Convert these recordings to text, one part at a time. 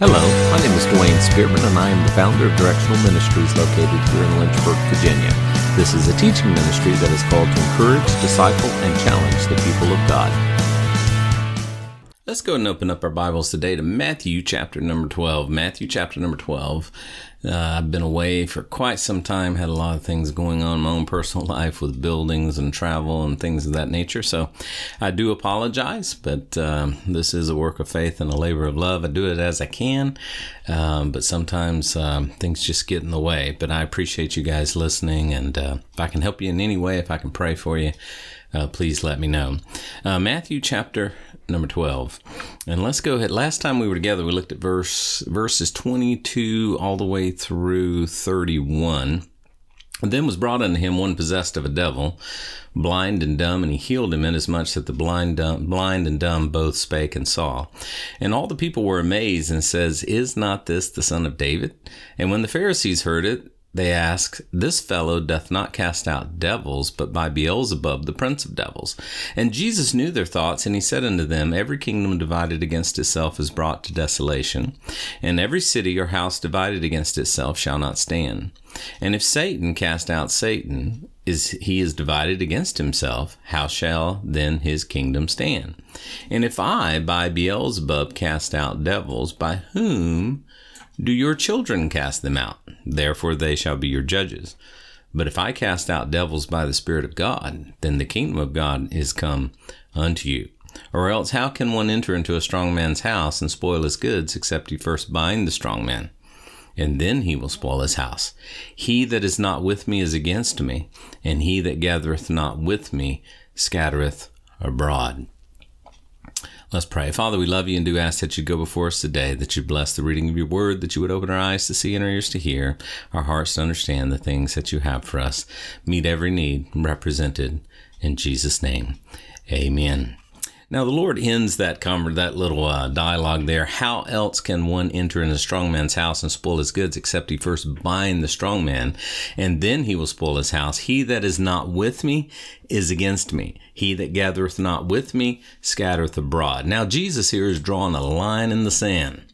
Hello, my name is Dwayne Spearman, and I am the founder of Directional Ministries located here in Lynchburg, Virginia. This is a teaching ministry that is called to encourage, disciple, and challenge the people of God. Let's go and open up our Bibles today to Matthew chapter number 12. Matthew chapter number 12. Uh, I've been away for quite some time, had a lot of things going on in my own personal life with buildings and travel and things of that nature. So I do apologize, but um, this is a work of faith and a labor of love. I do it as I can, um, but sometimes um, things just get in the way. But I appreciate you guys listening, and uh, if I can help you in any way, if I can pray for you, uh, please let me know. Uh, Matthew chapter number 12. And let's go ahead. Last time we were together, we looked at verse verses 22 all the way through 31. And then was brought unto him one possessed of a devil, blind and dumb, and he healed him inasmuch that the blind, dumb, blind and dumb both spake and saw. And all the people were amazed and says, Is not this the son of David? And when the Pharisees heard it, they ask, This fellow doth not cast out devils, but by Beelzebub, the prince of devils. And Jesus knew their thoughts, and he said unto them, Every kingdom divided against itself is brought to desolation, and every city or house divided against itself shall not stand. And if Satan cast out Satan, is he is divided against himself, how shall then his kingdom stand? And if I by Beelzebub cast out devils, by whom do your children cast them out? Therefore they shall be your judges. But if I cast out devils by the Spirit of God, then the kingdom of God is come unto you. Or else how can one enter into a strong man's house and spoil his goods, except he first bind the strong man? And then he will spoil his house. He that is not with me is against me, and he that gathereth not with me scattereth abroad. Let's pray. Father, we love you and do ask that you go before us today, that you bless the reading of your word, that you would open our eyes to see and our ears to hear, our hearts to understand the things that you have for us. Meet every need represented in Jesus' name. Amen. Now the Lord ends that that little uh, dialogue there. How else can one enter in a strong man's house and spoil his goods except he first bind the strong man, and then he will spoil his house? He that is not with me is against me. He that gathereth not with me scattereth abroad. Now Jesus here is drawing a line in the sand.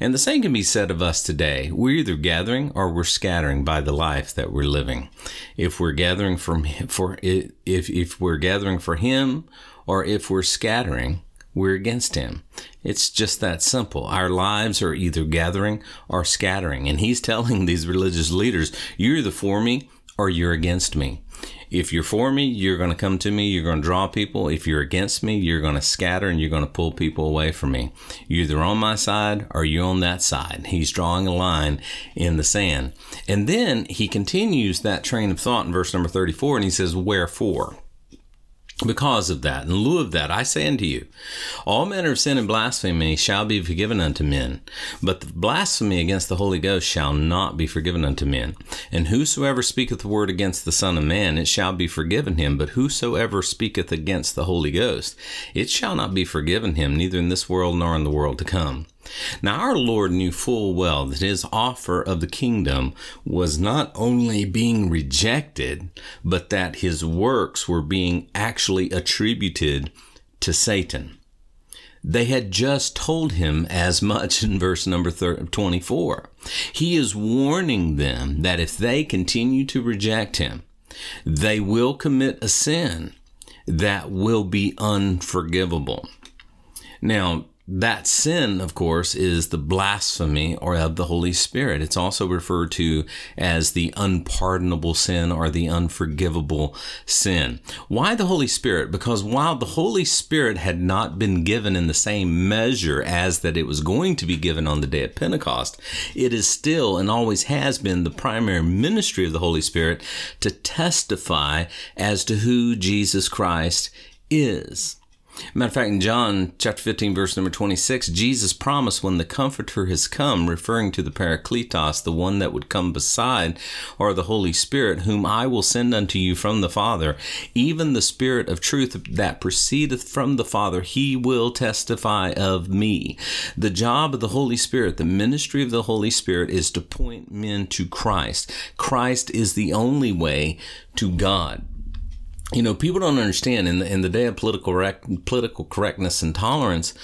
And the same can be said of us today. We're either gathering or we're scattering by the life that we're living. If we're gathering from for if if we're gathering for him or if we're scattering, we're against him. It's just that simple. Our lives are either gathering or scattering. And he's telling these religious leaders, you're either for me or you're against me. If you're for me, you're going to come to me, you're going to draw people. If you're against me, you're going to scatter and you're going to pull people away from me. You're either on my side or you're on that side. He's drawing a line in the sand. And then he continues that train of thought in verse number 34 and he says, Wherefore? Because of that, in lieu of that, I say unto you, all manner of sin and blasphemy shall be forgiven unto men, but the blasphemy against the Holy Ghost shall not be forgiven unto men. And whosoever speaketh the word against the Son of Man, it shall be forgiven him, but whosoever speaketh against the Holy Ghost, it shall not be forgiven him, neither in this world nor in the world to come. Now, our Lord knew full well that his offer of the kingdom was not only being rejected, but that his works were being actually attributed to Satan. They had just told him as much in verse number 24. He is warning them that if they continue to reject him, they will commit a sin that will be unforgivable. Now, that sin, of course, is the blasphemy or of the Holy Spirit. It's also referred to as the unpardonable sin or the unforgivable sin. Why the Holy Spirit? Because while the Holy Spirit had not been given in the same measure as that it was going to be given on the day of Pentecost, it is still and always has been the primary ministry of the Holy Spirit to testify as to who Jesus Christ is. Matter of fact, in John chapter 15, verse number 26, Jesus promised when the Comforter has come, referring to the Parakletos, the one that would come beside, or the Holy Spirit, whom I will send unto you from the Father, even the Spirit of truth that proceedeth from the Father, he will testify of me. The job of the Holy Spirit, the ministry of the Holy Spirit, is to point men to Christ. Christ is the only way to God you know, people don't understand in the in the day of political rec- political correctness and tolerance.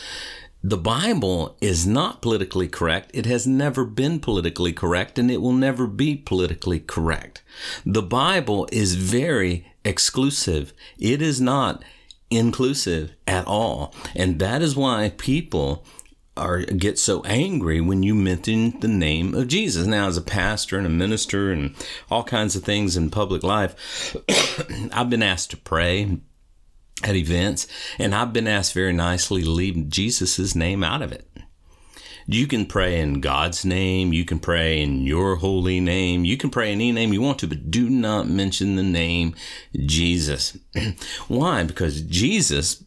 the Bible is not politically correct. It has never been politically correct and it will never be politically correct. The Bible is very exclusive. It is not inclusive at all. And that is why people are get so angry when you mention the name of Jesus. Now, as a pastor and a minister and all kinds of things in public life, I've been asked to pray at events, and I've been asked very nicely to leave Jesus' name out of it. You can pray in God's name. You can pray in your holy name. You can pray any name you want to, but do not mention the name Jesus. Why? Because Jesus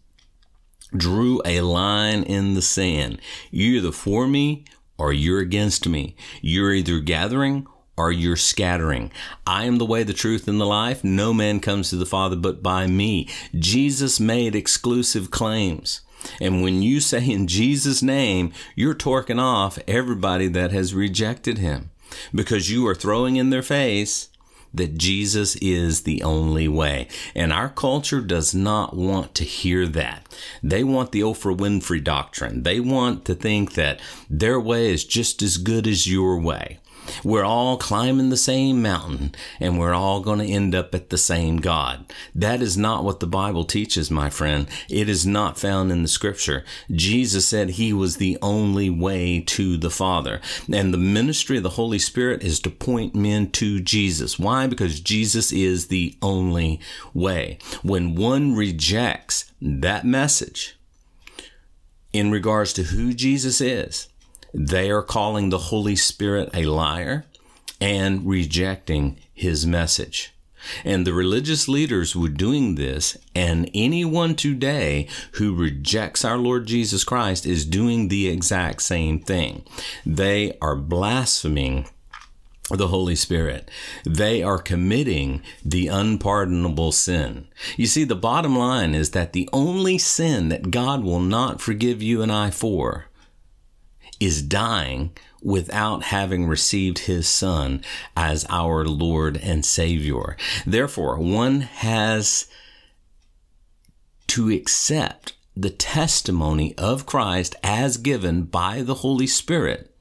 drew a line in the sand. You're either for me or you're against me. You're either gathering or you're scattering. I am the way, the truth, and the life. No man comes to the Father but by me. Jesus made exclusive claims. And when you say in Jesus' name, you're torquing off everybody that has rejected him because you are throwing in their face that Jesus is the only way. And our culture does not want to hear that. They want the Oprah Winfrey doctrine. They want to think that their way is just as good as your way. We're all climbing the same mountain and we're all going to end up at the same God. That is not what the Bible teaches, my friend. It is not found in the scripture. Jesus said he was the only way to the Father. And the ministry of the Holy Spirit is to point men to Jesus. Why? Because Jesus is the only way. When one rejects that message in regards to who Jesus is, they are calling the Holy Spirit a liar and rejecting his message. And the religious leaders were doing this, and anyone today who rejects our Lord Jesus Christ is doing the exact same thing. They are blaspheming the Holy Spirit. They are committing the unpardonable sin. You see, the bottom line is that the only sin that God will not forgive you and I for is dying without having received his son as our Lord and Savior. Therefore, one has to accept the testimony of Christ as given by the Holy Spirit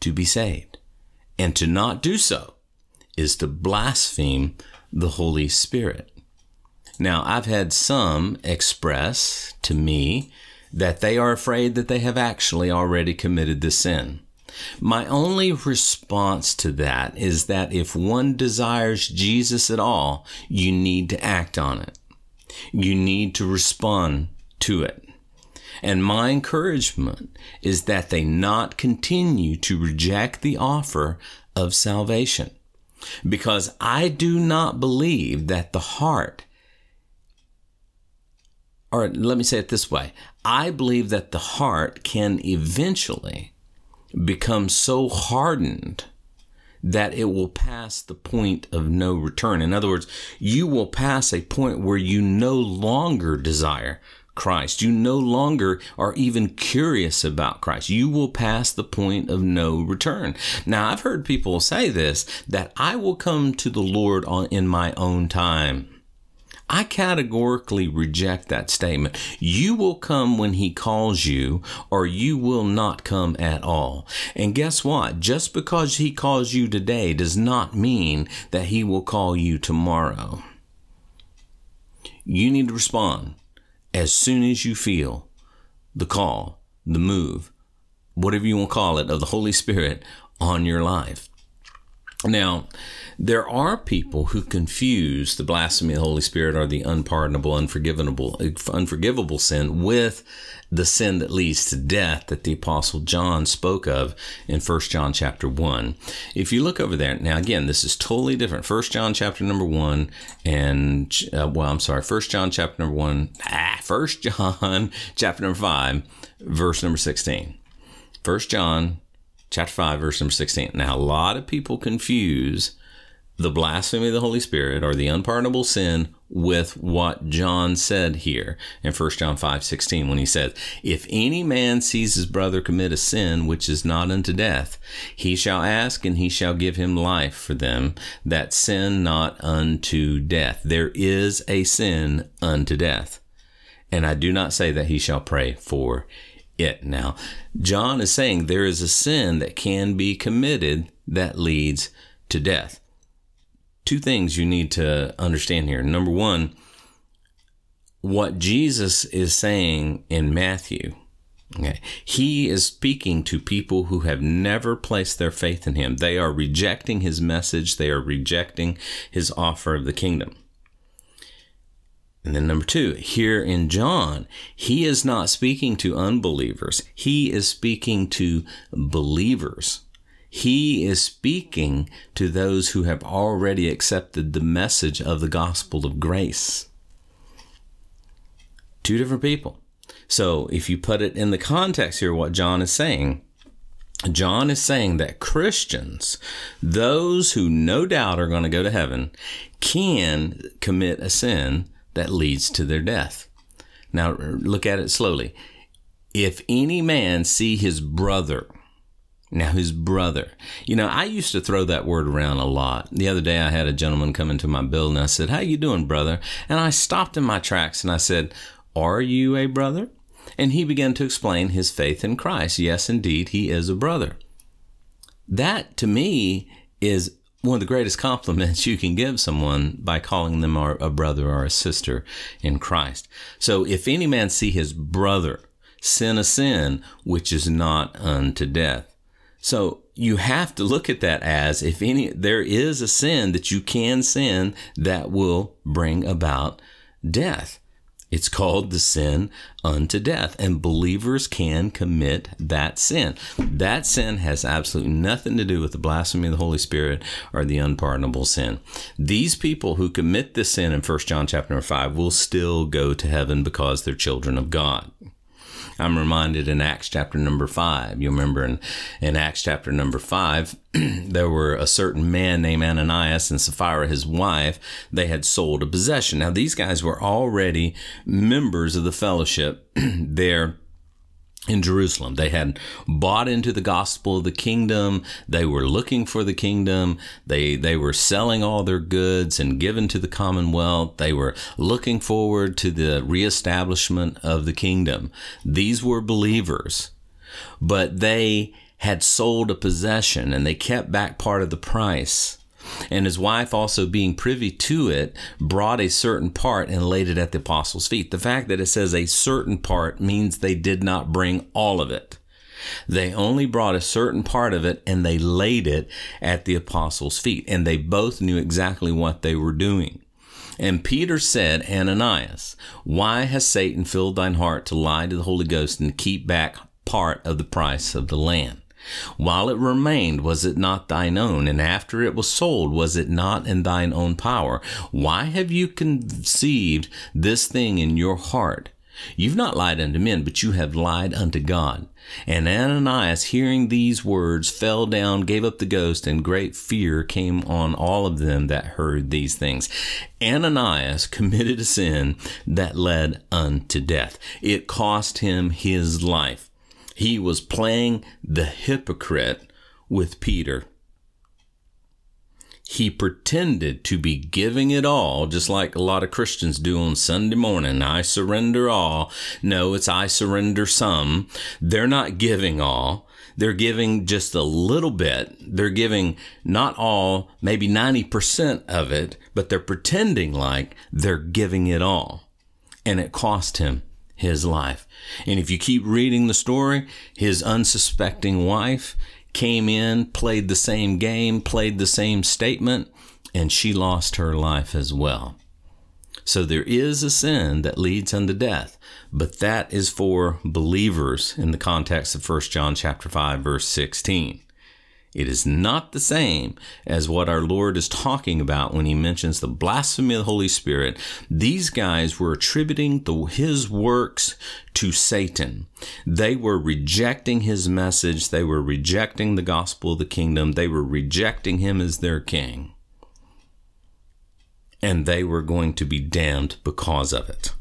to be saved. And to not do so is to blaspheme the Holy Spirit. Now, I've had some express to me that they are afraid that they have actually already committed the sin. My only response to that is that if one desires Jesus at all, you need to act on it. You need to respond to it. And my encouragement is that they not continue to reject the offer of salvation. Because I do not believe that the heart or let me say it this way I believe that the heart can eventually become so hardened that it will pass the point of no return. In other words, you will pass a point where you no longer desire Christ. You no longer are even curious about Christ. You will pass the point of no return. Now, I've heard people say this that I will come to the Lord on, in my own time. I categorically reject that statement. You will come when he calls you, or you will not come at all. And guess what? Just because he calls you today does not mean that he will call you tomorrow. You need to respond as soon as you feel the call, the move, whatever you want to call it, of the Holy Spirit on your life. Now, there are people who confuse the blasphemy of the Holy Spirit or the unpardonable, unforgivable, unforgivable sin with the sin that leads to death that the apostle John spoke of in 1 John chapter 1. If you look over there, now again, this is totally different. 1 John chapter number 1 and, uh, well, I'm sorry, 1 John chapter number 1, ah, 1 John chapter number 5, verse number 16. 1 John chapter 5, verse number 16. Now, a lot of people confuse the blasphemy of the Holy Spirit or the unpardonable sin with what John said here in 1 John 5 16 when he says, If any man sees his brother commit a sin which is not unto death, he shall ask and he shall give him life for them that sin not unto death. There is a sin unto death. And I do not say that he shall pray for it. Now, John is saying there is a sin that can be committed that leads to death. Two things you need to understand here. Number one, what Jesus is saying in Matthew, okay, he is speaking to people who have never placed their faith in him. They are rejecting his message, they are rejecting his offer of the kingdom. And then number two, here in John, he is not speaking to unbelievers. He is speaking to believers. He is speaking to those who have already accepted the message of the gospel of grace. Two different people. So if you put it in the context here, what John is saying, John is saying that Christians, those who no doubt are going to go to heaven, can commit a sin that leads to their death. Now, look at it slowly. If any man see his brother, now his brother, you know, I used to throw that word around a lot. The other day I had a gentleman come into my building. I said, how you doing, brother? And I stopped in my tracks and I said, are you a brother? And he began to explain his faith in Christ. Yes, indeed, he is a brother. That to me is one of the greatest compliments you can give someone by calling them a brother or a sister in Christ. So if any man see his brother sin a sin which is not unto death. So you have to look at that as if any there is a sin that you can sin that will bring about death. It's called the sin unto death, and believers can commit that sin. That sin has absolutely nothing to do with the blasphemy of the Holy Spirit or the unpardonable sin. These people who commit this sin in 1 John chapter 5 will still go to heaven because they're children of God. I'm reminded in Acts chapter number five. You remember in, in Acts chapter number five, there were a certain man named Ananias and Sapphira, his wife. They had sold a possession. Now, these guys were already members of the fellowship there in Jerusalem. They had bought into the gospel of the kingdom. They were looking for the kingdom. They, they were selling all their goods and given to the commonwealth. They were looking forward to the reestablishment of the kingdom. These were believers, but they had sold a possession and they kept back part of the price and his wife also being privy to it brought a certain part and laid it at the apostles' feet. The fact that it says a certain part means they did not bring all of it. They only brought a certain part of it and they laid it at the apostles' feet. And they both knew exactly what they were doing. And Peter said, Ananias, why has Satan filled thine heart to lie to the Holy Ghost and keep back part of the price of the land? While it remained, was it not thine own? And after it was sold, was it not in thine own power? Why have you conceived this thing in your heart? You've not lied unto men, but you have lied unto God. And Ananias, hearing these words, fell down, gave up the ghost, and great fear came on all of them that heard these things. Ananias committed a sin that led unto death. It cost him his life. He was playing the hypocrite with Peter. He pretended to be giving it all, just like a lot of Christians do on Sunday morning. I surrender all. No, it's I surrender some. They're not giving all. They're giving just a little bit. They're giving not all, maybe 90% of it, but they're pretending like they're giving it all. And it cost him his life. And if you keep reading the story, his unsuspecting wife came in, played the same game, played the same statement, and she lost her life as well. So there is a sin that leads unto death, but that is for believers in the context of 1 John chapter 5 verse 16. It is not the same as what our Lord is talking about when he mentions the blasphemy of the Holy Spirit. These guys were attributing the, his works to Satan. They were rejecting his message. They were rejecting the gospel of the kingdom. They were rejecting him as their king. And they were going to be damned because of it.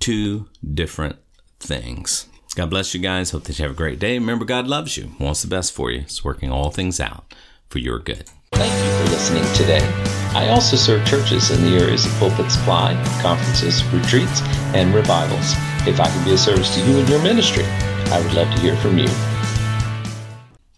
Two different things. God bless you guys. Hope that you have a great day. Remember, God loves you, wants the best for you. He's working all things out for your good. Thank you for listening today. I also serve churches in the areas of Pulpit Supply, conferences, retreats, and revivals. if I can be of service to you in your ministry, I would love to hear from you.